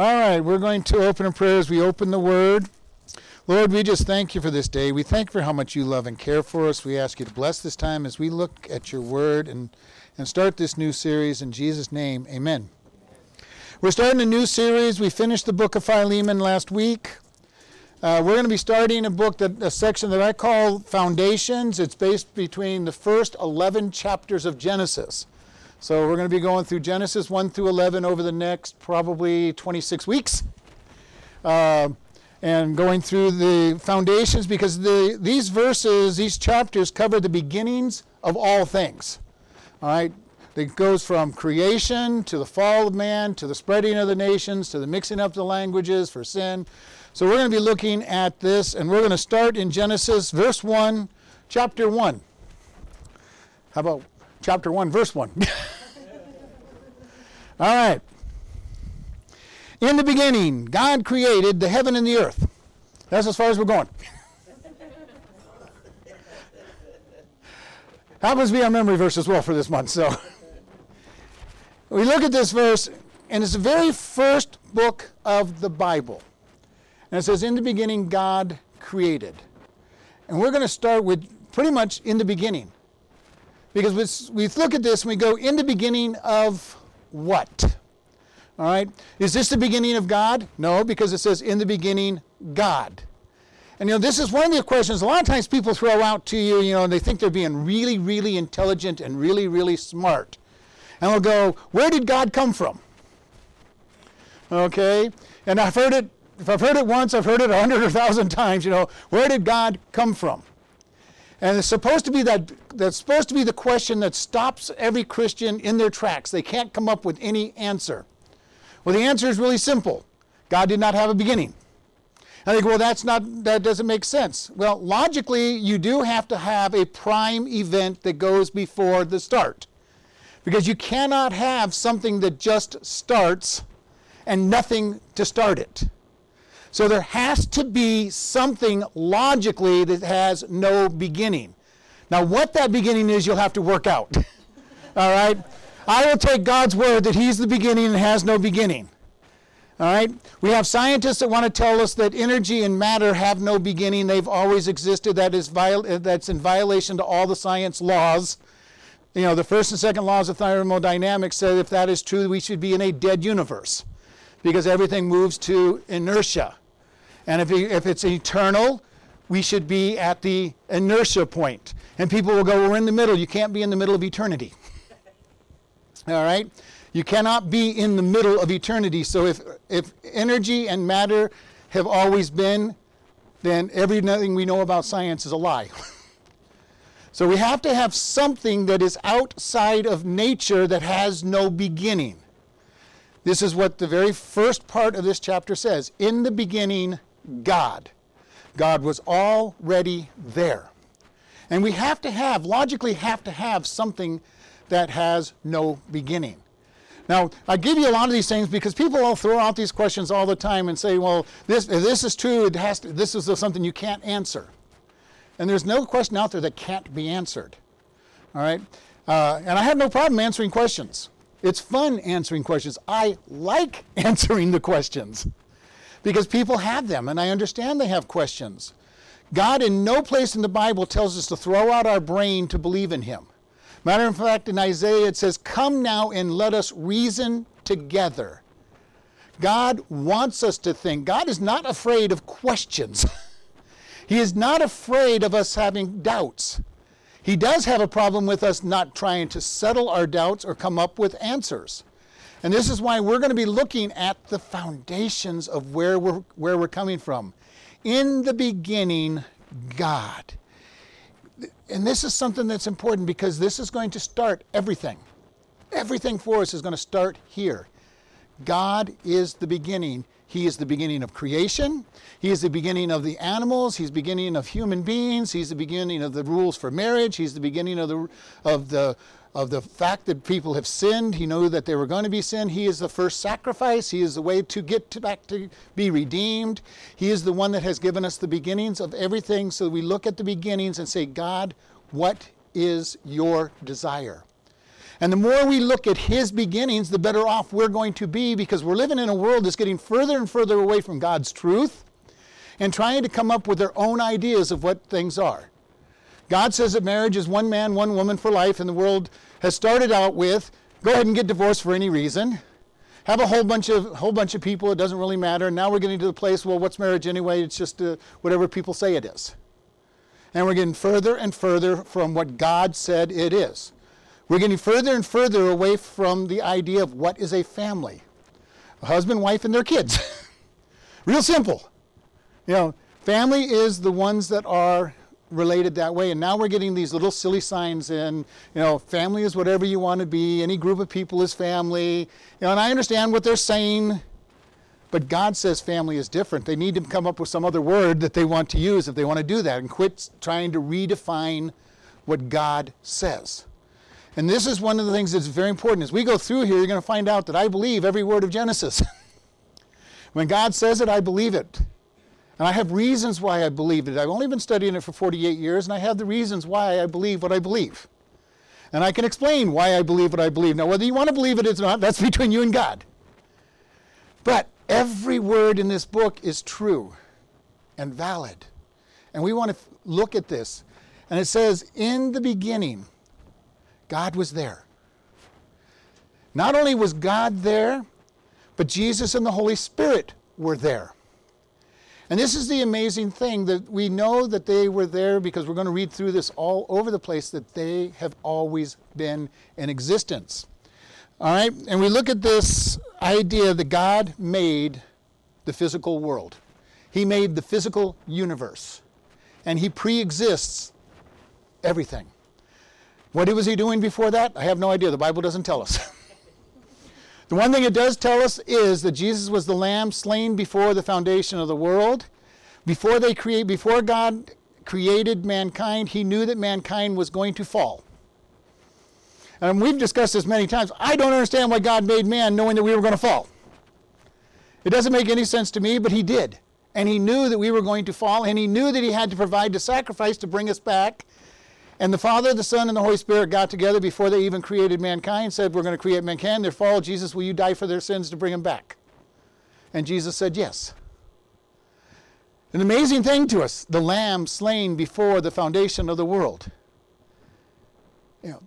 All right, we're going to open in prayer as we open the Word. Lord, we just thank you for this day. We thank you for how much you love and care for us. We ask you to bless this time as we look at your Word and, and start this new series. In Jesus' name, amen. We're starting a new series. We finished the book of Philemon last week. Uh, we're going to be starting a book that a section that I call Foundations. It's based between the first 11 chapters of Genesis. So we're going to be going through Genesis 1 through 11 over the next probably 26 weeks. Uh, and going through the foundations because the, these verses, these chapters cover the beginnings of all things. All right? It goes from creation to the fall of man to the spreading of the nations to the mixing up of the languages for sin. So we're going to be looking at this, and we're going to start in Genesis, verse 1, chapter 1. How about chapter 1, verse 1? All right. In the beginning, God created the heaven and the earth. That's as far as we're going. Happens to be our memory verse as well for this month. So we look at this verse, and it's the very first book of the Bible. And it says, In the beginning, God created. And we're going to start with pretty much in the beginning. Because we look at this and we go, In the beginning of what? All right? Is this the beginning of God? No, because it says, in the beginning, God. And you know, this is one of the questions a lot of times people throw out to you, you know, and they think they're being really, really intelligent and really, really smart. And they'll go, where did God come from? Okay? And I've heard it, if I've heard it once, I've heard it a hundred or thousand times, you know, where did God come from? And it's supposed to be that that's supposed to be the question that stops every Christian in their tracks. They can't come up with any answer. Well, the answer is really simple. God did not have a beginning. I think, well, that's not that doesn't make sense. Well, logically, you do have to have a prime event that goes before the start. Because you cannot have something that just starts and nothing to start it. So there has to be something logically that has no beginning. Now, what that beginning is, you'll have to work out. All right? I will take God's word that He's the beginning and has no beginning. All right? We have scientists that want to tell us that energy and matter have no beginning. They've always existed. That is viol- uh, that's in violation to all the science laws. You know, the first and second laws of thermodynamics say if that is true, we should be in a dead universe because everything moves to inertia. And if, if it's eternal, we should be at the inertia point. And people will go, We're in the middle. You can't be in the middle of eternity. All right? You cannot be in the middle of eternity. So if, if energy and matter have always been, then everything we know about science is a lie. so we have to have something that is outside of nature that has no beginning. This is what the very first part of this chapter says. In the beginning, God. God was already there. And we have to have, logically, have to have something that has no beginning. Now, I give you a lot of these things because people all throw out these questions all the time and say, well, this, this is true, it has to, this is something you can't answer. And there's no question out there that can't be answered. All right? Uh, and I have no problem answering questions. It's fun answering questions. I like answering the questions because people have them, and I understand they have questions. God, in no place in the Bible, tells us to throw out our brain to believe in Him. Matter of fact, in Isaiah it says, Come now and let us reason together. God wants us to think. God is not afraid of questions. he is not afraid of us having doubts. He does have a problem with us not trying to settle our doubts or come up with answers. And this is why we're going to be looking at the foundations of where we're, where we're coming from. In the beginning, God. And this is something that's important because this is going to start everything. Everything for us is going to start here. God is the beginning. He is the beginning of creation. He is the beginning of the animals. He's the beginning of human beings. He's the beginning of the rules for marriage. He's the beginning of the, of the of the fact that people have sinned. He knew that they were going to be sin. He is the first sacrifice. He is the way to get to back to be redeemed. He is the one that has given us the beginnings of everything. So we look at the beginnings and say, God, what is your desire? And the more we look at his beginnings, the better off we're going to be because we're living in a world that's getting further and further away from God's truth and trying to come up with their own ideas of what things are. God says that marriage is one man, one woman for life, and the world has started out with go ahead and get divorced for any reason. Have a whole bunch of whole bunch of people. It doesn't really matter. Now we're getting to the place. Well, what's marriage anyway? It's just uh, whatever people say it is. And we're getting further and further from what God said it is. We're getting further and further away from the idea of what is a family a husband, wife, and their kids. Real simple. You know, family is the ones that are related that way. And now we're getting these little silly signs in, you know, family is whatever you want to be, any group of people is family. You know, and I understand what they're saying, but God says family is different. They need to come up with some other word that they want to use if they want to do that and quit trying to redefine what God says. And this is one of the things that's very important. As we go through here, you're going to find out that I believe every word of Genesis. when God says it, I believe it. And I have reasons why I believe it. I've only been studying it for 48 years, and I have the reasons why I believe what I believe. And I can explain why I believe what I believe. Now, whether you want to believe it or not, that's between you and God. But every word in this book is true and valid. And we want to look at this. And it says, In the beginning, God was there. Not only was God there, but Jesus and the Holy Spirit were there. And this is the amazing thing that we know that they were there because we're going to read through this all over the place that they have always been in existence. All right? And we look at this idea that God made the physical world, He made the physical universe, and He pre exists everything. What was he doing before that? I have no idea. The Bible doesn't tell us. the one thing it does tell us is that Jesus was the lamb slain before the foundation of the world. Before they create before God created mankind, he knew that mankind was going to fall. And we've discussed this many times. I don't understand why God made man knowing that we were going to fall. It doesn't make any sense to me, but he did. And he knew that we were going to fall, and he knew that he had to provide the sacrifice to bring us back and the Father, the Son, and the Holy Spirit got together before they even created mankind, said, We're going to create mankind. They fall. Jesus, will you die for their sins to bring them back? And Jesus said, Yes. An amazing thing to us the lamb slain before the foundation of the world. You know,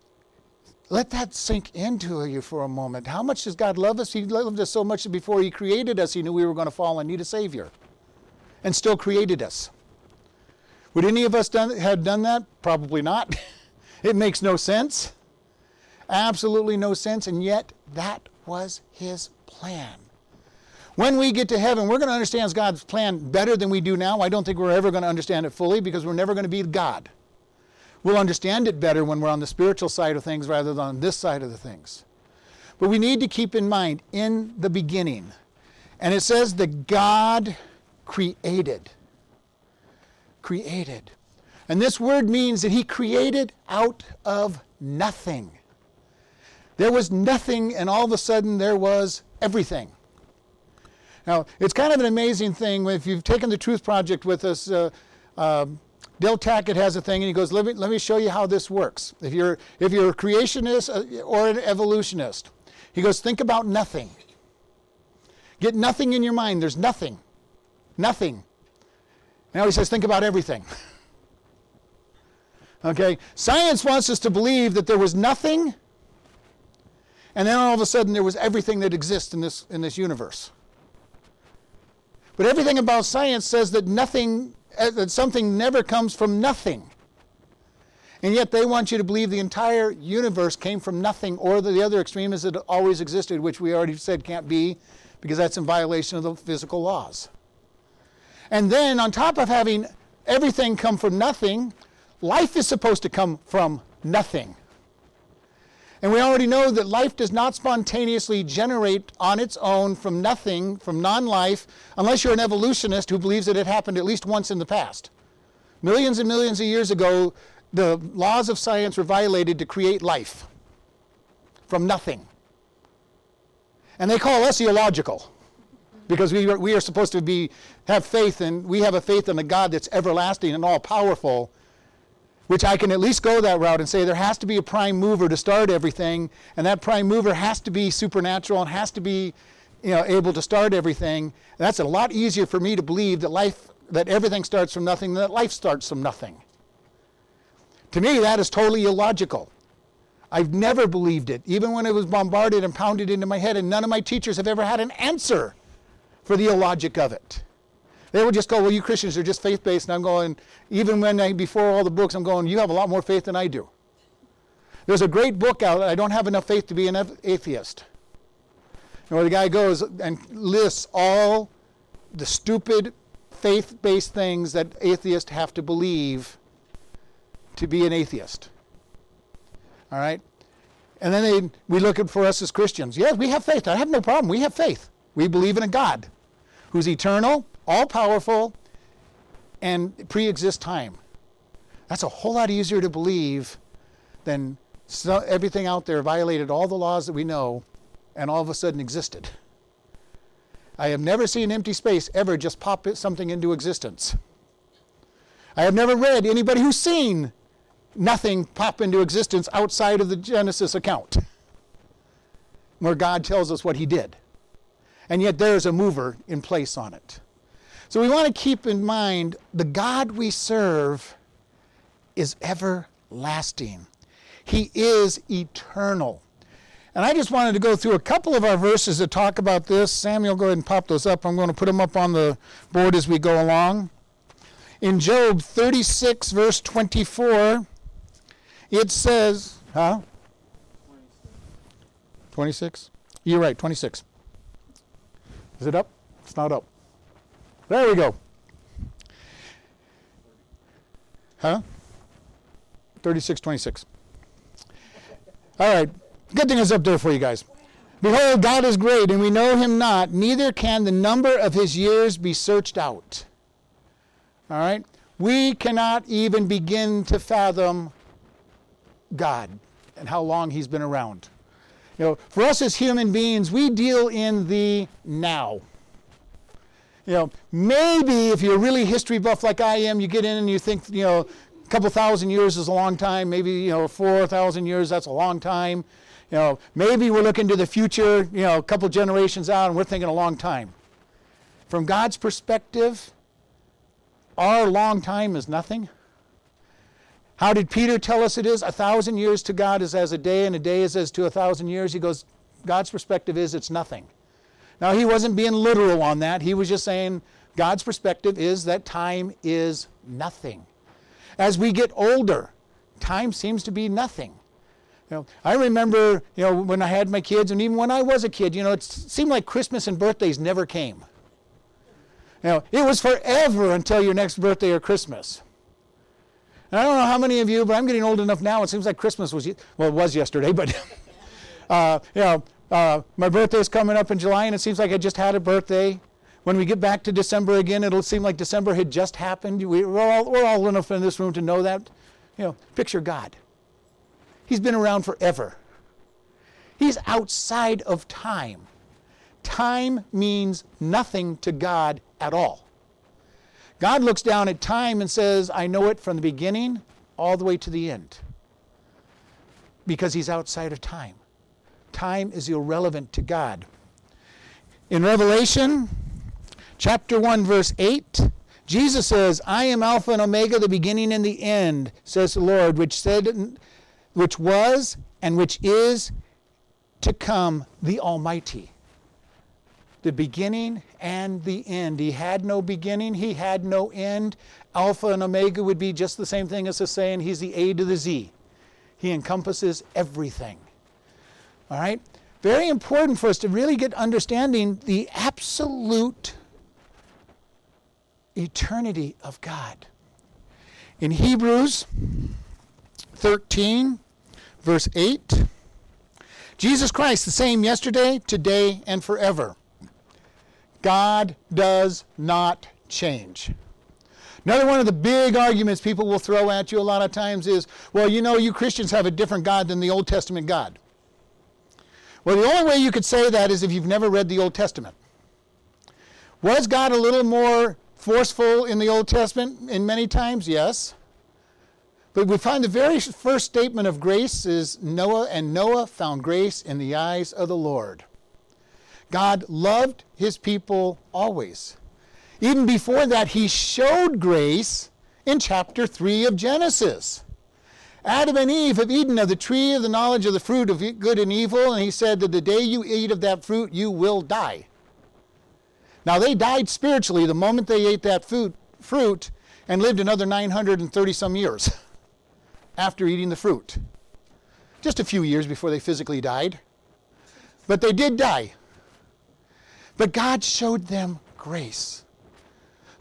let that sink into you for a moment. How much does God love us? He loved us so much that before He created us, He knew we were going to fall and need a Savior, and still created us. Would any of us done, have done that? Probably not. it makes no sense. Absolutely no sense, and yet that was his plan. When we get to heaven, we're going to understand God's plan better than we do now. I don't think we're ever going to understand it fully because we're never going to be God. We'll understand it better when we're on the spiritual side of things rather than on this side of the things. But we need to keep in mind in the beginning, and it says that God created created. And this word means that he created out of nothing. There was nothing, and all of a sudden there was everything. Now, it's kind of an amazing thing if you've taken the Truth Project with us. Uh, uh, Del Tackett has a thing, and he goes, let me, let me show you how this works. If you're, if you're a creationist uh, or an evolutionist, he goes, think about nothing. Get nothing in your mind. There's nothing. Nothing. Now he says, think about everything. okay? Science wants us to believe that there was nothing, and then all of a sudden there was everything that exists in this, in this universe. But everything about science says that nothing, uh, that something never comes from nothing. And yet they want you to believe the entire universe came from nothing, or the other extreme is it always existed, which we already said can't be because that's in violation of the physical laws. And then, on top of having everything come from nothing, life is supposed to come from nothing. And we already know that life does not spontaneously generate on its own from nothing, from non life, unless you're an evolutionist who believes that it happened at least once in the past. Millions and millions of years ago, the laws of science were violated to create life from nothing. And they call us illogical because we are, we are supposed to be have faith and we have a faith in a God that's everlasting and all powerful. which I can at least go that route and say there has to be a prime mover to start everything, and that prime mover has to be supernatural and has to be you know, able to start everything. And that's a lot easier for me to believe that life, that everything starts from nothing, than that life starts from nothing. To me, that is totally illogical. I've never believed it, even when it was bombarded and pounded into my head, and none of my teachers have ever had an answer for the illogic of it. They would just go, Well, you Christians are just faith based. And I'm going, even when I, before all the books, I'm going, You have a lot more faith than I do. There's a great book out, I don't have enough faith to be an atheist. And where the guy goes and lists all the stupid faith based things that atheists have to believe to be an atheist. All right? And then they, we look at for us as Christians. Yes, we have faith. I have no problem. We have faith. We believe in a God who's eternal, all powerful, and pre exists time. That's a whole lot easier to believe than so everything out there violated all the laws that we know and all of a sudden existed. I have never seen empty space ever just pop something into existence. I have never read anybody who's seen nothing pop into existence outside of the Genesis account, where God tells us what He did. And yet there's a mover in place on it. So we want to keep in mind the God we serve is everlasting, He is eternal. And I just wanted to go through a couple of our verses that talk about this. Samuel, go ahead and pop those up. I'm going to put them up on the board as we go along. In Job 36, verse 24, it says, huh? 26? You're right, 26. Is it up? It's not up. There we go. Huh? 36, 26. All right. Good thing it's up there for you guys. Behold, God is great, and we know him not, neither can the number of his years be searched out. All right? We cannot even begin to fathom God and how long He's been around. Know, for us as human beings, we deal in the now. You know, maybe if you're really history buff like I am, you get in and you think, you know, a couple thousand years is a long time. Maybe, you know, 4,000 years, that's a long time. You know, maybe we're looking to the future, you know, a couple generations out and we're thinking a long time. From God's perspective, our long time is nothing. How did Peter tell us it is? A thousand years to God is as a day, and a day is as to a thousand years. He goes, God's perspective is it's nothing. Now, he wasn't being literal on that. He was just saying God's perspective is that time is nothing. As we get older, time seems to be nothing. You know, I remember, you know, when I had my kids, and even when I was a kid, you know, it seemed like Christmas and birthdays never came. You know, it was forever until your next birthday or Christmas. And I don't know how many of you, but I'm getting old enough now. It seems like Christmas was, well, it was yesterday, but, uh, you know, uh, my birthday is coming up in July, and it seems like I just had a birthday. When we get back to December again, it'll seem like December had just happened. We, we're, all, we're all enough in this room to know that. You know, picture God. He's been around forever. He's outside of time. Time means nothing to God at all. God looks down at time and says, I know it from the beginning all the way to the end. Because he's outside of time. Time is irrelevant to God. In Revelation chapter 1, verse 8, Jesus says, I am Alpha and Omega, the beginning and the end, says the Lord, which said which was and which is to come, the Almighty the beginning and the end. He had no beginning, he had no end. Alpha and Omega would be just the same thing as saying he's the A to the Z. He encompasses everything. All right? Very important for us to really get understanding the absolute eternity of God. In Hebrews 13, verse 8, Jesus Christ, the same yesterday, today, and forever. God does not change. Another one of the big arguments people will throw at you a lot of times is, well, you know, you Christians have a different God than the Old Testament God. Well, the only way you could say that is if you've never read the Old Testament. Was God a little more forceful in the Old Testament in many times? Yes. But we find the very first statement of grace is Noah, and Noah found grace in the eyes of the Lord. God loved his people always. Even before that, he showed grace in chapter 3 of Genesis. Adam and Eve have eaten of the tree of the knowledge of the fruit of good and evil, and he said that the day you eat of that fruit, you will die. Now, they died spiritually the moment they ate that food, fruit and lived another 930 some years after eating the fruit. Just a few years before they physically died. But they did die. But God showed them grace.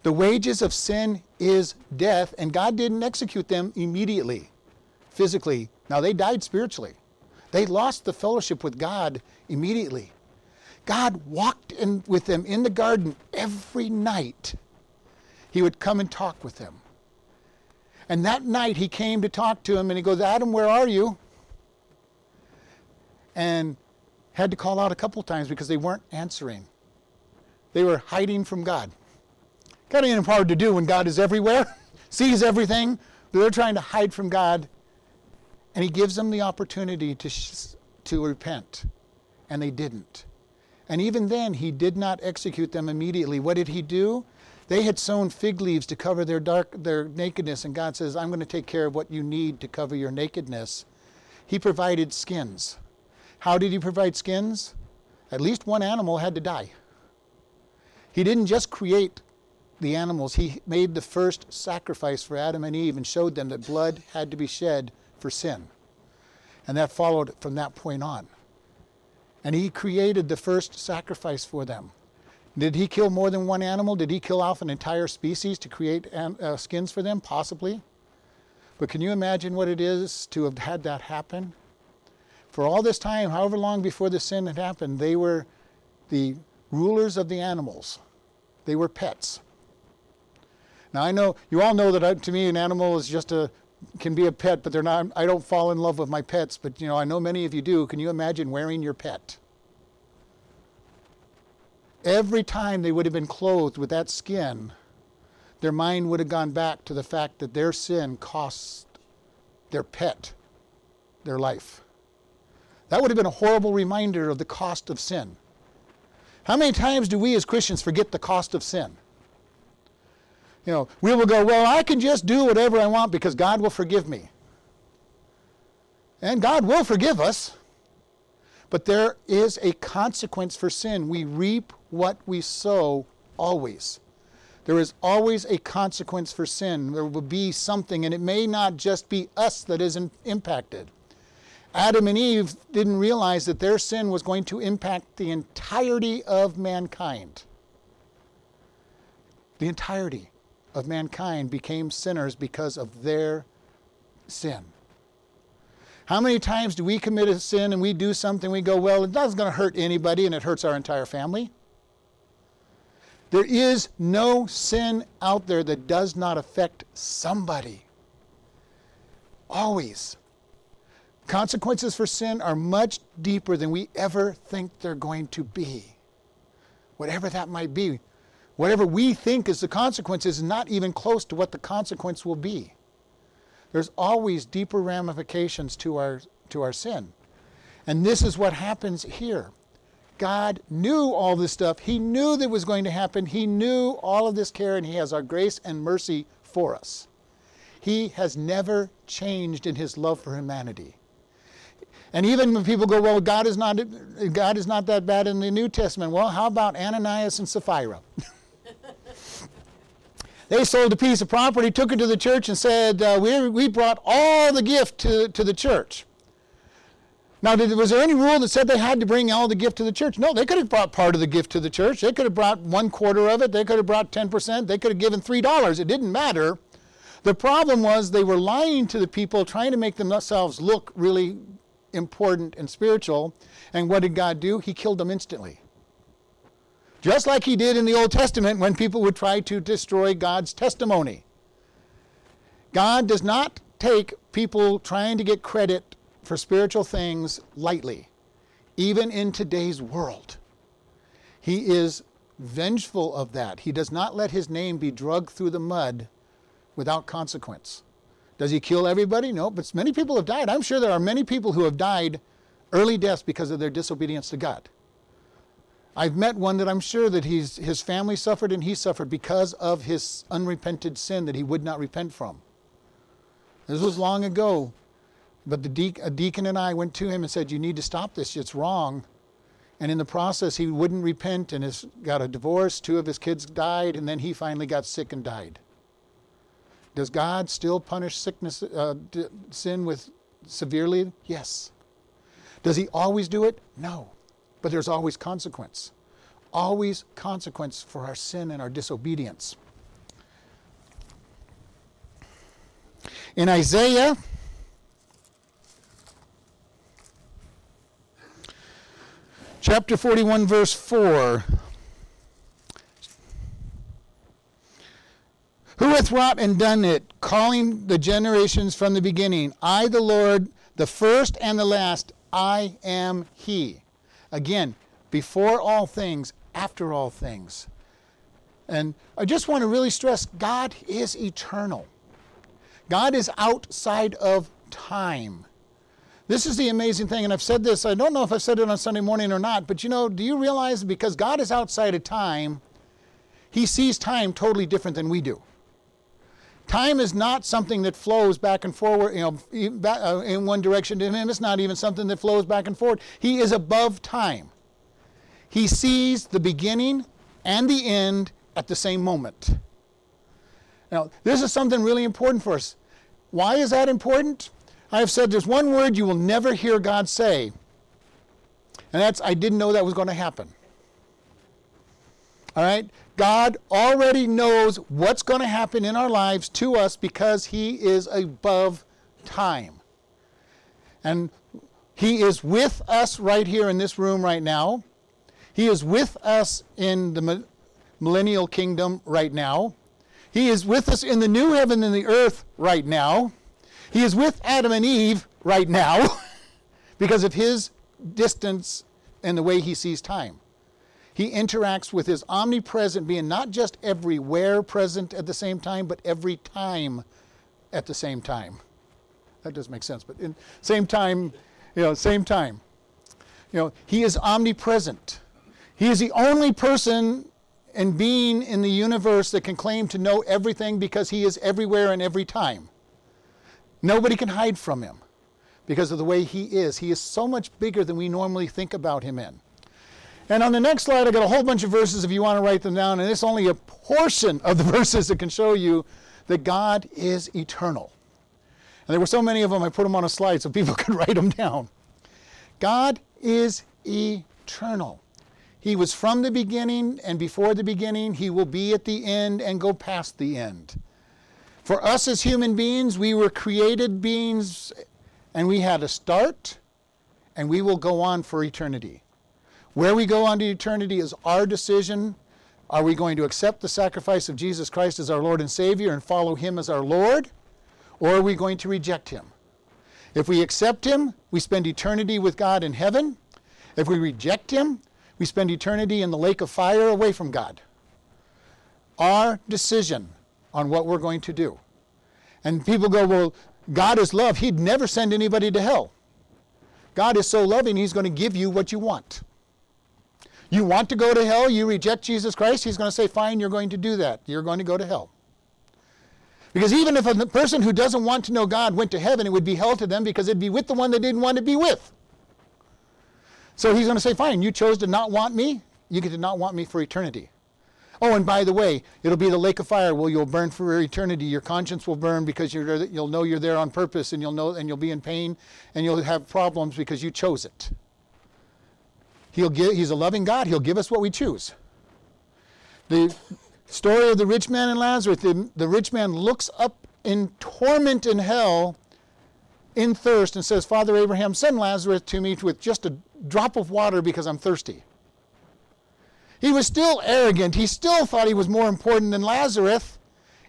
The wages of sin is death, and God didn't execute them immediately, physically. Now, they died spiritually. They lost the fellowship with God immediately. God walked in with them in the garden every night. He would come and talk with them. And that night he came to talk to him and he goes, Adam, where are you? And had to call out a couple times because they weren't answering. They were hiding from God. Kind of hard to do when God is everywhere, sees everything. They're trying to hide from God. And he gives them the opportunity to, to repent. And they didn't. And even then, he did not execute them immediately. What did he do? They had sewn fig leaves to cover their dark their nakedness, and God says, I'm going to take care of what you need to cover your nakedness. He provided skins. How did he provide skins? At least one animal had to die. He didn't just create the animals, he made the first sacrifice for Adam and Eve and showed them that blood had to be shed for sin. And that followed from that point on. And he created the first sacrifice for them. Did he kill more than one animal? Did he kill off an entire species to create uh, skins for them? Possibly. But can you imagine what it is to have had that happen? For all this time, however long before the sin had happened, they were the rulers of the animals. They were pets. Now I know you all know that to me an animal is just a can be a pet, but they're not. I don't fall in love with my pets, but you know, I know many of you do. Can you imagine wearing your pet? Every time they would have been clothed with that skin, their mind would have gone back to the fact that their sin cost their pet their life. That would have been a horrible reminder of the cost of sin. How many times do we as Christians forget the cost of sin? You know, we will go, well, I can just do whatever I want because God will forgive me. And God will forgive us. But there is a consequence for sin. We reap what we sow always. There is always a consequence for sin. There will be something, and it may not just be us that is impacted. Adam and Eve didn't realize that their sin was going to impact the entirety of mankind. The entirety of mankind became sinners because of their sin. How many times do we commit a sin and we do something, we go, well, it's not going to hurt anybody and it hurts our entire family? There is no sin out there that does not affect somebody. Always. Consequences for sin are much deeper than we ever think they're going to be. Whatever that might be. Whatever we think is the consequence is not even close to what the consequence will be. There's always deeper ramifications to our, to our sin. And this is what happens here. God knew all this stuff. He knew that was going to happen. He knew all of this care, and He has our grace and mercy for us. He has never changed in His love for humanity. And even when people go, well, God is not, God is not that bad in the New Testament. Well, how about Ananias and Sapphira? They sold a piece of property, took it to the church, and said, uh, we, we brought all the gift to, to the church. Now, did, was there any rule that said they had to bring all the gift to the church? No, they could have brought part of the gift to the church. They could have brought one quarter of it. They could have brought 10%. They could have given $3. It didn't matter. The problem was they were lying to the people, trying to make themselves look really important and spiritual. And what did God do? He killed them instantly. Just like he did in the Old Testament when people would try to destroy God's testimony. God does not take people trying to get credit for spiritual things lightly, even in today's world. He is vengeful of that. He does not let his name be dragged through the mud without consequence. Does he kill everybody? No, but many people have died. I'm sure there are many people who have died early deaths because of their disobedience to God. I've met one that I'm sure that he's, his family suffered and he suffered because of his unrepented sin that he would not repent from. This was long ago, but the de- a deacon and I went to him and said, You need to stop this, it's wrong. And in the process, he wouldn't repent and has got a divorce. Two of his kids died, and then he finally got sick and died. Does God still punish sickness, uh, sin with severely? Yes. Does He always do it? No. But there's always consequence. Always consequence for our sin and our disobedience. In Isaiah, chapter 41, verse 4. Who hath wrought and done it, calling the generations from the beginning? I, the Lord, the first and the last, I am He. Again, before all things, after all things. And I just want to really stress God is eternal. God is outside of time. This is the amazing thing, and I've said this, I don't know if I said it on Sunday morning or not, but you know, do you realize because God is outside of time, He sees time totally different than we do. Time is not something that flows back and forward, you know, uh, in one direction to him. It's not even something that flows back and forward. He is above time. He sees the beginning and the end at the same moment. Now, this is something really important for us. Why is that important? I have said there's one word you will never hear God say, and that's I didn't know that was going to happen. All right? God already knows what's going to happen in our lives to us because He is above time. And He is with us right here in this room right now. He is with us in the millennial kingdom right now. He is with us in the new heaven and the earth right now. He is with Adam and Eve right now because of his distance and the way he sees time. He interacts with his omnipresent being, not just everywhere present at the same time, but every time at the same time. That doesn't make sense, but in same time, you know, same time. You know, he is omnipresent. He is the only person and being in the universe that can claim to know everything because he is everywhere and every time. Nobody can hide from him because of the way he is. He is so much bigger than we normally think about him in. And on the next slide, I got a whole bunch of verses if you want to write them down, and it's only a portion of the verses that can show you that God is eternal. And there were so many of them, I put them on a slide so people could write them down. God is eternal. He was from the beginning and before the beginning. He will be at the end and go past the end. For us as human beings, we were created beings and we had a start and we will go on for eternity. Where we go on to eternity is our decision. Are we going to accept the sacrifice of Jesus Christ as our Lord and Savior and follow Him as our Lord? Or are we going to reject Him? If we accept Him, we spend eternity with God in heaven. If we reject Him, we spend eternity in the lake of fire away from God. Our decision on what we're going to do. And people go, well, God is love. He'd never send anybody to hell. God is so loving, He's going to give you what you want. You want to go to hell, you reject Jesus Christ, he's going to say, Fine, you're going to do that. You're going to go to hell. Because even if a person who doesn't want to know God went to heaven, it would be hell to them because it'd be with the one they didn't want to be with. So he's going to say, Fine, you chose to not want me, you get to not want me for eternity. Oh, and by the way, it'll be the lake of fire where you'll burn for eternity. Your conscience will burn because you will know you're there on purpose, and you'll know, and you'll be in pain, and you'll have problems because you chose it. He'll give, he's a loving God. He'll give us what we choose. The story of the rich man and Lazarus, the, the rich man looks up in torment in hell in thirst and says, Father Abraham, send Lazarus to me with just a drop of water because I'm thirsty. He was still arrogant. He still thought he was more important than Lazarus.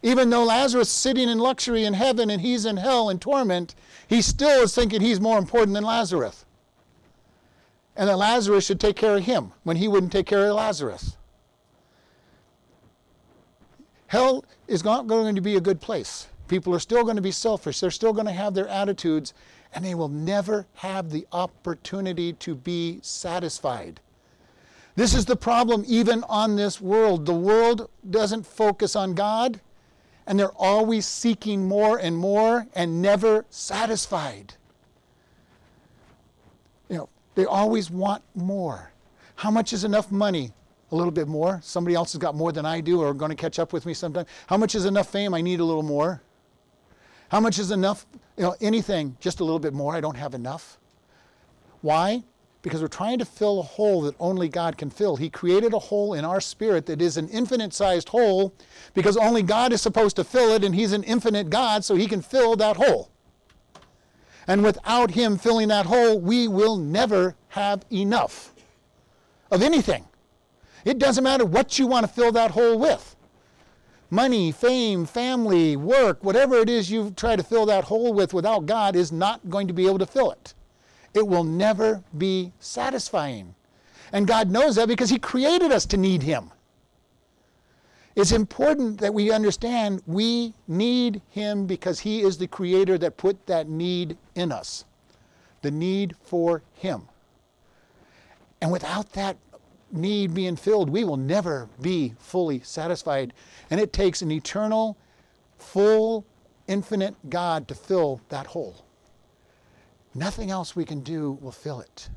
Even though Lazarus is sitting in luxury in heaven and he's in hell in torment, he still is thinking he's more important than Lazarus and that Lazarus should take care of him when he wouldn't take care of Lazarus. Hell is not going to be a good place. People are still going to be selfish. They're still going to have their attitudes, and they will never have the opportunity to be satisfied. This is the problem even on this world. The world doesn't focus on God, and they're always seeking more and more and never satisfied. They always want more. How much is enough money? A little bit more. Somebody else has got more than I do or going to catch up with me sometime. How much is enough fame? I need a little more. How much is enough? You know, anything, just a little bit more. I don't have enough. Why? Because we're trying to fill a hole that only God can fill. He created a hole in our spirit that is an infinite sized hole because only God is supposed to fill it, and He's an infinite God, so He can fill that hole. And without Him filling that hole, we will never have enough of anything. It doesn't matter what you want to fill that hole with money, fame, family, work, whatever it is you try to fill that hole with without God is not going to be able to fill it. It will never be satisfying. And God knows that because He created us to need Him. It's important that we understand we need Him because He is the Creator that put that need in us the need for Him. And without that need being filled, we will never be fully satisfied. And it takes an eternal, full, infinite God to fill that hole. Nothing else we can do will fill it.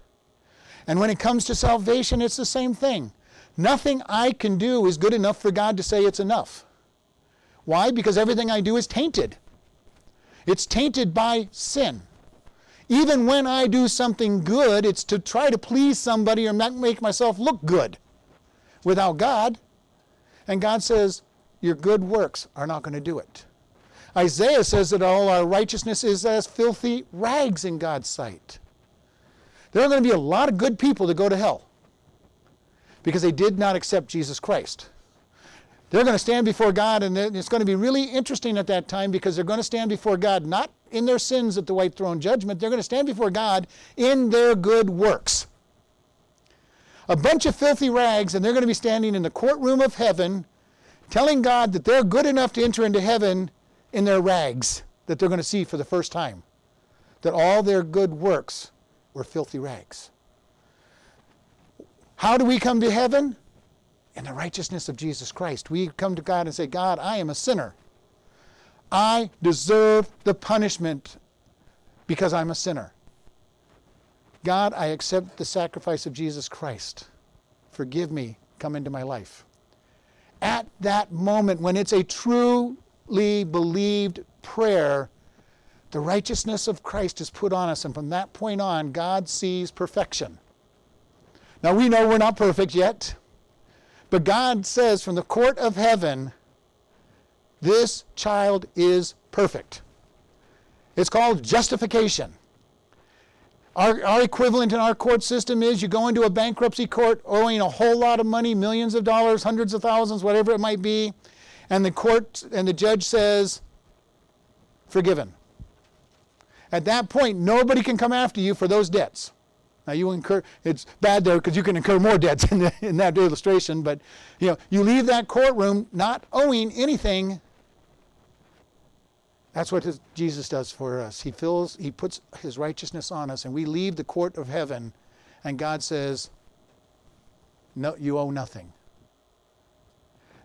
And when it comes to salvation, it's the same thing. Nothing I can do is good enough for God to say it's enough. Why? Because everything I do is tainted. It's tainted by sin. Even when I do something good, it's to try to please somebody or make myself look good without God. And God says, Your good works are not going to do it. Isaiah says that all our righteousness is as filthy rags in God's sight. There are going to be a lot of good people that go to hell because they did not accept Jesus Christ. They're going to stand before God, and it's going to be really interesting at that time because they're going to stand before God not in their sins at the white throne judgment, they're going to stand before God in their good works. A bunch of filthy rags, and they're going to be standing in the courtroom of heaven telling God that they're good enough to enter into heaven in their rags that they're going to see for the first time. That all their good works were filthy rags. How do we come to heaven? In the righteousness of Jesus Christ. We come to God and say, God, I am a sinner. I deserve the punishment because I'm a sinner. God, I accept the sacrifice of Jesus Christ. Forgive me. Come into my life. At that moment, when it's a truly believed prayer, the righteousness of Christ is put on us, and from that point on, God sees perfection. Now, we know we're not perfect yet, but God says from the court of heaven, this child is perfect. It's called justification. Our, our equivalent in our court system is you go into a bankruptcy court owing a whole lot of money, millions of dollars, hundreds of thousands, whatever it might be, and the court and the judge says, forgiven. At that point, nobody can come after you for those debts. Now you incur it's bad there because you can incur more debts in, the, in that illustration, but you know you leave that courtroom not owing anything. That's what his, Jesus does for us. He fills, he puts his righteousness on us, and we leave the court of heaven, and God says, "No, you owe nothing."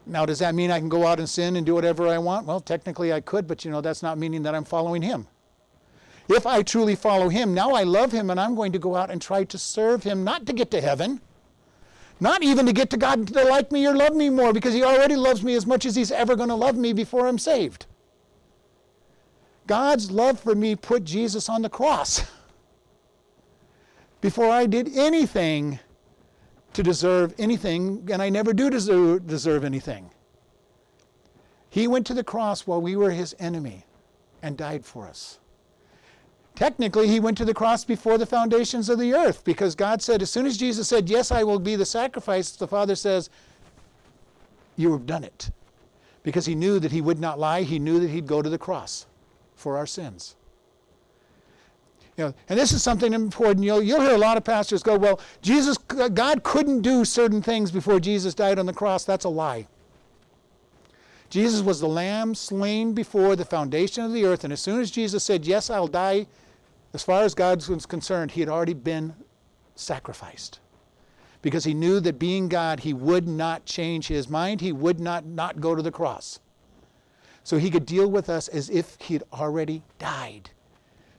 Now, does that mean I can go out and sin and do whatever I want? Well, technically I could, but you know that's not meaning that I'm following Him. If I truly follow Him, now I love Him and I'm going to go out and try to serve Him, not to get to heaven, not even to get to God to like me or love me more, because He already loves me as much as He's ever going to love me before I'm saved. God's love for me put Jesus on the cross before I did anything to deserve anything, and I never do deserve, anything. He went to the cross while we were his enemy and died for us. Technically, he went to the cross before the foundations of the earth because God said, as soon as Jesus said, Yes, I will be the sacrifice, the Father says, You have done it. Because he knew that he would not lie, he knew that he'd go to the cross for our sins. You know, and this is something important. You'll, you'll hear a lot of pastors go, Well, Jesus, God couldn't do certain things before Jesus died on the cross. That's a lie. Jesus was the lamb slain before the foundation of the earth, and as soon as Jesus said, Yes, I'll die, as far as God was concerned, he had already been sacrificed. Because he knew that being God, he would not change his mind, he would not not go to the cross. So he could deal with us as if he had already died.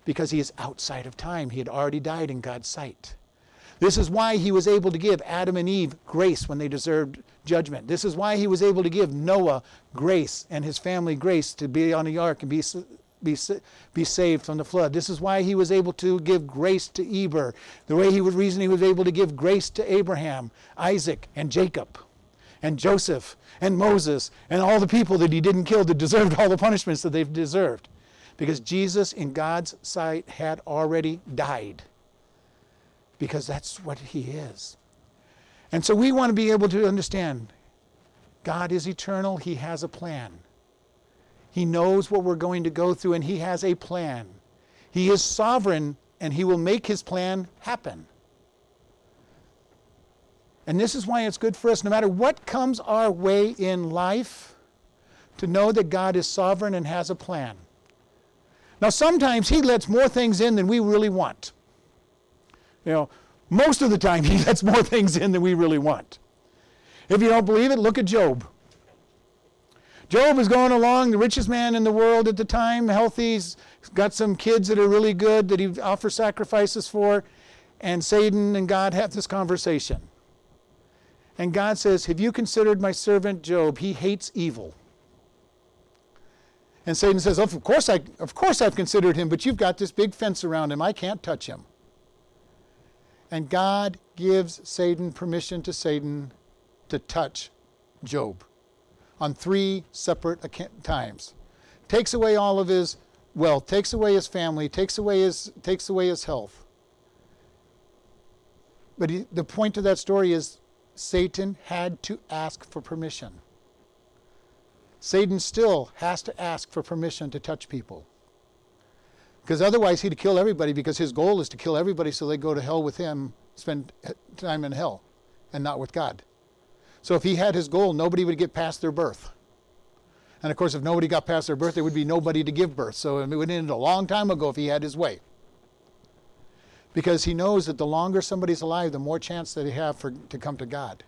Because he is outside of time. He had already died in God's sight. This is why he was able to give Adam and Eve grace when they deserved judgment. This is why he was able to give Noah grace and his family grace to be on the ark and be, be, be saved from the flood. This is why he was able to give grace to Eber, the way he was reason he was able to give grace to Abraham, Isaac, and Jacob, and Joseph, and Moses, and all the people that he didn't kill that deserved all the punishments that they've deserved. Because Jesus, in God's sight, had already died because that's what He is. And so we want to be able to understand God is eternal, He has a plan. He knows what we're going to go through, and He has a plan. He is sovereign, and He will make His plan happen. And this is why it's good for us, no matter what comes our way in life, to know that God is sovereign and has a plan. Now, sometimes He lets more things in than we really want. You know, most of the time he lets more things in than we really want. If you don't believe it, look at Job. Job is going along, the richest man in the world at the time, healthy, he's got some kids that are really good that he offers sacrifices for, and Satan and God have this conversation. And God says, Have you considered my servant Job? He hates evil. And Satan says, Of course, I, of course I've considered him, but you've got this big fence around him. I can't touch him. And God gives Satan permission to Satan to touch Job on three separate times. Takes away all of his wealth, takes away his family, takes away his, takes away his health. But he, the point of that story is Satan had to ask for permission. Satan still has to ask for permission to touch people. Because otherwise, he'd kill everybody because his goal is to kill everybody so they go to hell with him, spend eh, time in hell, and not with God. So if he had his goal, nobody would get past their birth. And of course, if nobody got past their birth, there would be nobody to give birth. So it would end a long time ago if he had his way. Because he knows that the longer somebody's alive, the more chance that they have for, to come to God.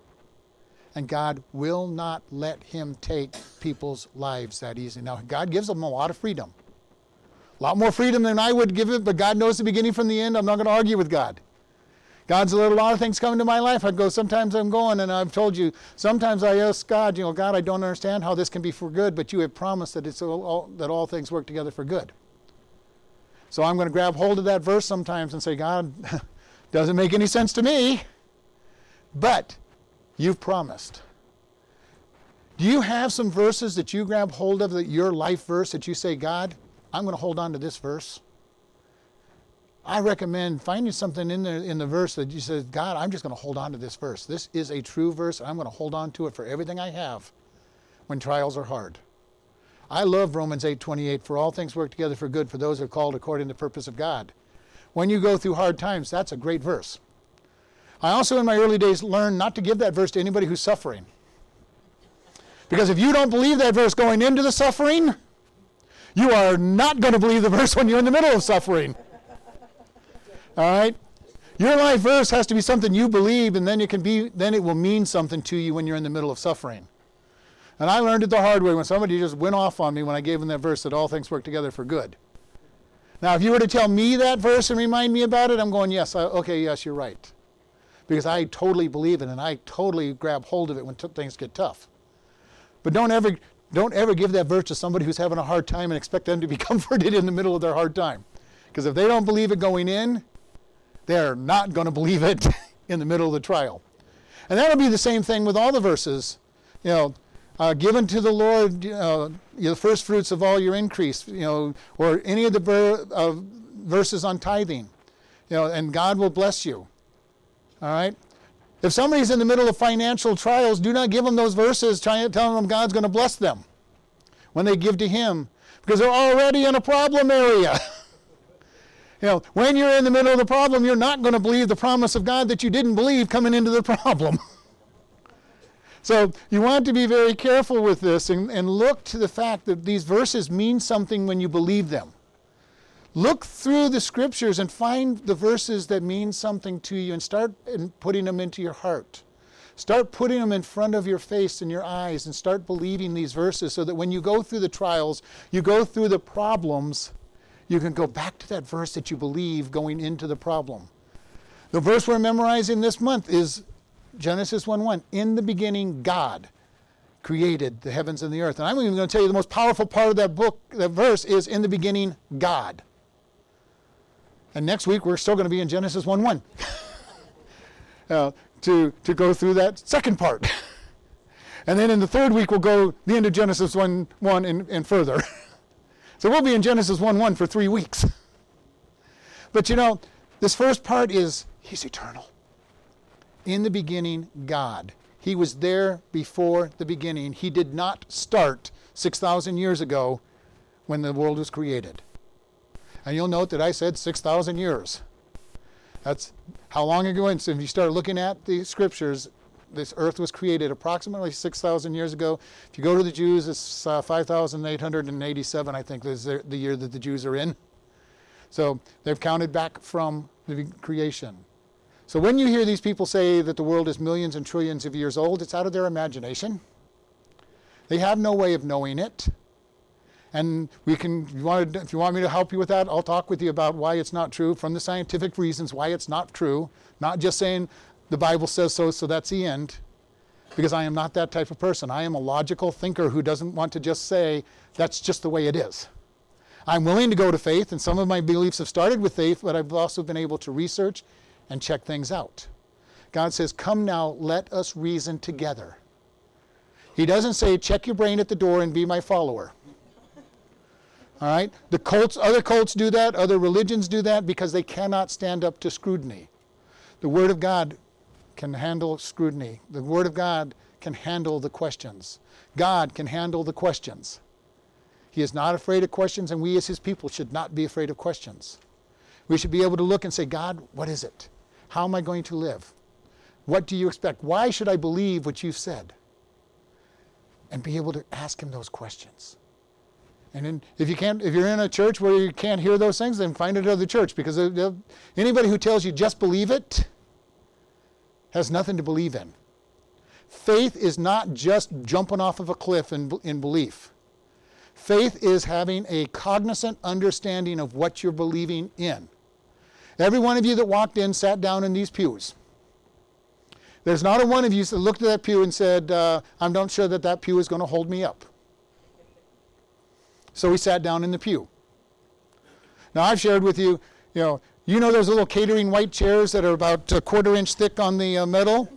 And God will not let him take people's lives that easy. Now, God gives them a lot of freedom. A lot more freedom than I would give it, but God knows the beginning from the end. I'm not going to argue with God. God's let a lot of things come into my life. I go, sometimes I'm going, and I've told you, sometimes I ask God, you know, God, I don't understand how this can be for good, but you have promised that, it's all, all, that all things work together for good. So I'm going to grab hold of that verse sometimes and say, God, doesn't make any sense to me, but you've promised. Do you have some verses that you grab hold of, that your life verse, that you say, God, I'm going to hold on to this verse. I recommend finding something in the, in the verse that you say, God, I'm just going to hold on to this verse. This is a true verse. I'm going to hold on to it for everything I have when trials are hard. I love Romans 8:28 for all things work together for good for those who are called according to the purpose of God. When you go through hard times, that's a great verse. I also in my early days learned not to give that verse to anybody who's suffering. Because if you don't believe that verse going into the suffering, you are not going to believe the verse when you're in the middle of suffering. All right? Your life verse has to be something you believe, and then it can be then it will mean something to you when you're in the middle of suffering. And I learned it the hard way when somebody just went off on me when I gave them that verse that all things work together for good. Now, if you were to tell me that verse and remind me about it, I'm going, yes, I, okay, yes, you're right. Because I totally believe it and I totally grab hold of it when t- things get tough. But don't ever, don't ever give that verse to somebody who's having a hard time and expect them to be comforted in the middle of their hard time. Because if they don't believe it going in, they're not going to believe it in the middle of the trial. And that'll be the same thing with all the verses. You know, uh, given to the Lord uh, the first fruits of all your increase, you know, or any of the ver- uh, verses on tithing, you know, and God will bless you. All right? If somebody's in the middle of financial trials, do not give them those verses telling them God's going to bless them when they give to Him because they're already in a problem area. you know, when you're in the middle of the problem, you're not going to believe the promise of God that you didn't believe coming into the problem. So you want to be very careful with this and, and look to the fact that these verses mean something when you believe them. Look through the scriptures and find the verses that mean something to you and start putting them into your heart. Start putting them in front of your face and your eyes and start believing these verses so that when you go through the trials, you go through the problems, you can go back to that verse that you believe going into the problem. The verse we're memorizing this month is Genesis 1 1. In the beginning, God created the heavens and the earth. And I'm even going to tell you the most powerful part of that book, that verse, is in the beginning, God. And next week, we're still going to be in Genesis 1 1 uh, to, to go through that second part. and then in the third week, we'll go the end of Genesis 1 1 and, and further. so we'll be in Genesis 1 1 for three weeks. But you know, this first part is He's eternal. In the beginning, God. He was there before the beginning. He did not start 6,000 years ago when the world was created. And you'll note that I said 6,000 years. That's how long ago. And so if you start looking at the scriptures, this earth was created approximately 6,000 years ago. If you go to the Jews, it's uh, 5,887, I think, is the year that the Jews are in. So they've counted back from the creation. So when you hear these people say that the world is millions and trillions of years old, it's out of their imagination. They have no way of knowing it. And we can, if you, want if you want me to help you with that, I'll talk with you about why it's not true from the scientific reasons why it's not true. Not just saying the Bible says so, so that's the end. Because I am not that type of person. I am a logical thinker who doesn't want to just say that's just the way it is. I'm willing to go to faith, and some of my beliefs have started with faith, but I've also been able to research and check things out. God says, Come now, let us reason together. He doesn't say, Check your brain at the door and be my follower. All right? The cults, other cults do that, other religions do that because they cannot stand up to scrutiny. The Word of God can handle scrutiny. The Word of God can handle the questions. God can handle the questions. He is not afraid of questions, and we as His people should not be afraid of questions. We should be able to look and say, God, what is it? How am I going to live? What do you expect? Why should I believe what you've said? And be able to ask Him those questions. And then if you can't, if you're in a church where you can't hear those things, then find another church because anybody who tells you just believe it has nothing to believe in. Faith is not just jumping off of a cliff in, in belief. Faith is having a cognizant understanding of what you're believing in. Every one of you that walked in sat down in these pews. There's not a one of you that looked at that pew and said, uh, I'm not sure that that pew is going to hold me up. So we sat down in the pew. Now I've shared with you, you know, you know those little catering white chairs that are about a quarter inch thick on the uh, metal?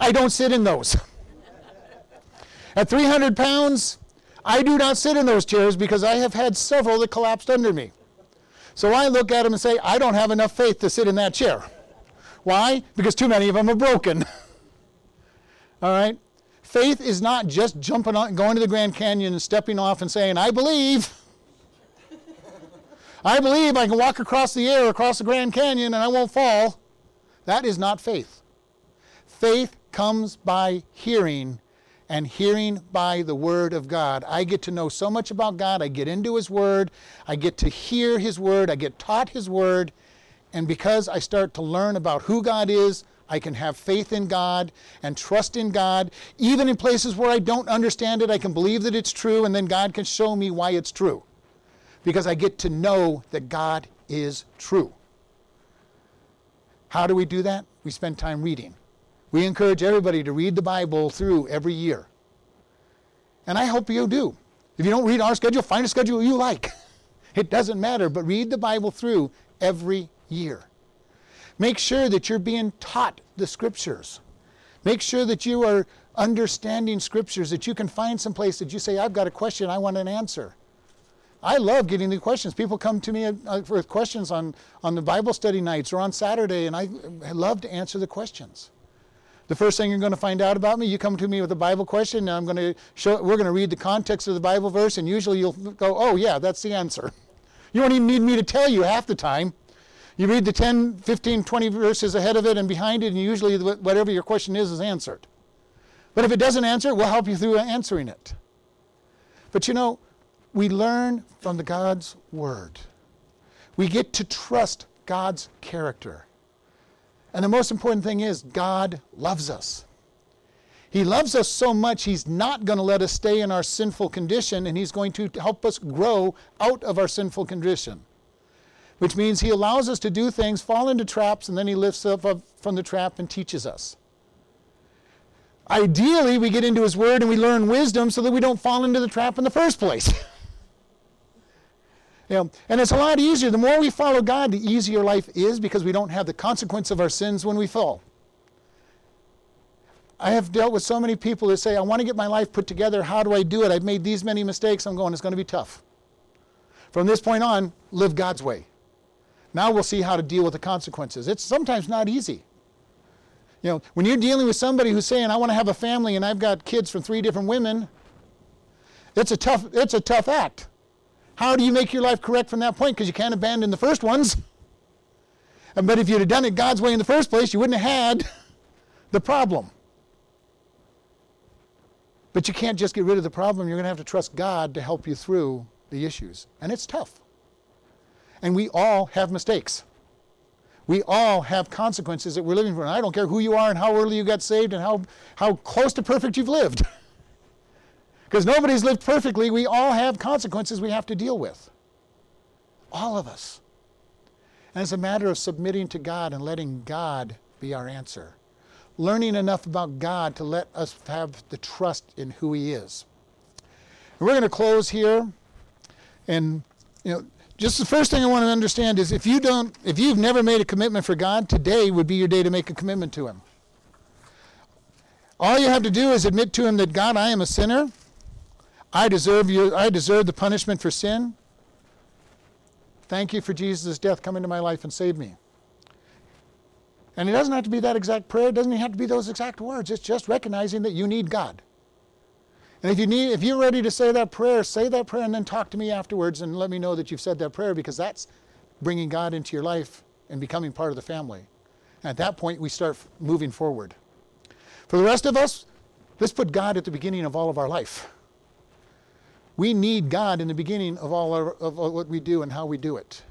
I don't sit in those. At 300 pounds, I do not sit in those chairs because I have had several that collapsed under me. So I look at them and say, I don't have enough faith to sit in that chair. Why? Because too many of them are broken. All right? Faith is not just jumping on, going to the Grand Canyon and stepping off and saying, I believe. I believe I can walk across the air, across the Grand Canyon, and I won't fall. That is not faith. Faith comes by hearing, and hearing by the Word of God. I get to know so much about God. I get into His Word. I get to hear His Word. I get taught His Word. And because I start to learn about who God is, I can have faith in God and trust in God. Even in places where I don't understand it, I can believe that it's true, and then God can show me why it's true. Because I get to know that God is true. How do we do that? We spend time reading. We encourage everybody to read the Bible through every year. And I hope you do. If you don't read our schedule, find a schedule you like. It doesn't matter, but read the Bible through every year. Make sure that you're being taught the scriptures. Make sure that you are understanding scriptures, that you can find some place that you say, I've got a question, I want an answer. I love getting the questions. People come to me uh, with questions on, on the Bible study nights or on Saturday, and I, I love to answer the questions. The first thing you're going to find out about me, you come to me with a Bible question, and I'm going to show, we're going to read the context of the Bible verse, and usually you'll go, oh, yeah, that's the answer. You don't even need me to tell you half the time. You read the 10, 15, 20 verses ahead of it and behind it, and usually whatever your question is is answered. But if it doesn't answer, we'll help you through answering it. But you know, we learn from the God's Word. We get to trust God's character. And the most important thing is, God loves us. He loves us so much, He's not going to let us stay in our sinful condition, and He's going to help us grow out of our sinful condition. Which means He allows us to do things, fall into traps, and then He lifts us up from the trap and teaches us. Ideally, we get into His Word and we learn wisdom so that we don't fall into the trap in the first place. you know, and it's a lot easier. The more we follow God, the easier life is because we don't have the consequence of our sins when we fall. I have dealt with so many people that say, I want to get my life put together. How do I do it? I've made these many mistakes. I'm going, it's going to be tough. From this point on, live God's way. Now we'll see how to deal with the consequences. It's sometimes not easy. You know, when you're dealing with somebody who's saying, I want to have a family and I've got kids from three different women, it's a tough, it's a tough act. How do you make your life correct from that point? Because you can't abandon the first ones. But if you'd have done it God's way in the first place, you wouldn't have had the problem. But you can't just get rid of the problem. You're going to have to trust God to help you through the issues. And it's tough. And we all have mistakes. We all have consequences that we're living for. And I don't care who you are and how early you got saved and how, how close to perfect you've lived. Because nobody's lived perfectly. We all have consequences we have to deal with. All of us. And it's a matter of submitting to God and letting God be our answer learning enough about God to let us have the trust in who He is. And we're going to close here. And, you know, just the first thing I want to understand is if you don't, if you've never made a commitment for God, today would be your day to make a commitment to Him. All you have to do is admit to Him that God, I am a sinner. I deserve you. I deserve the punishment for sin. Thank you for Jesus' death. Come into my life and save me. And it doesn't have to be that exact prayer, it doesn't have to be those exact words. It's just recognizing that you need God. And if you need if you're ready to say that prayer, say that prayer and then talk to me afterwards and let me know that you've said that prayer because that's bringing God into your life and becoming part of the family. And at that point we start moving forward. For the rest of us, let's put God at the beginning of all of our life. We need God in the beginning of all our, of what we do and how we do it.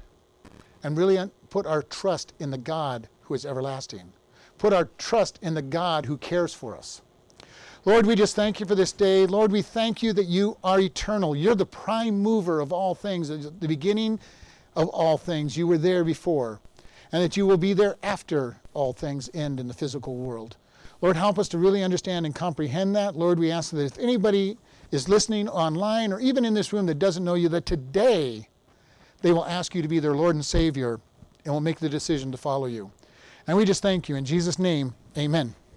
And really put our trust in the God who is everlasting. Put our trust in the God who cares for us. Lord, we just thank you for this day. Lord, we thank you that you are eternal. You're the prime mover of all things, the beginning of all things. You were there before, and that you will be there after all things end in the physical world. Lord, help us to really understand and comprehend that. Lord, we ask that if anybody is listening online or even in this room that doesn't know you, that today they will ask you to be their Lord and Savior and will make the decision to follow you. And we just thank you. In Jesus' name, amen.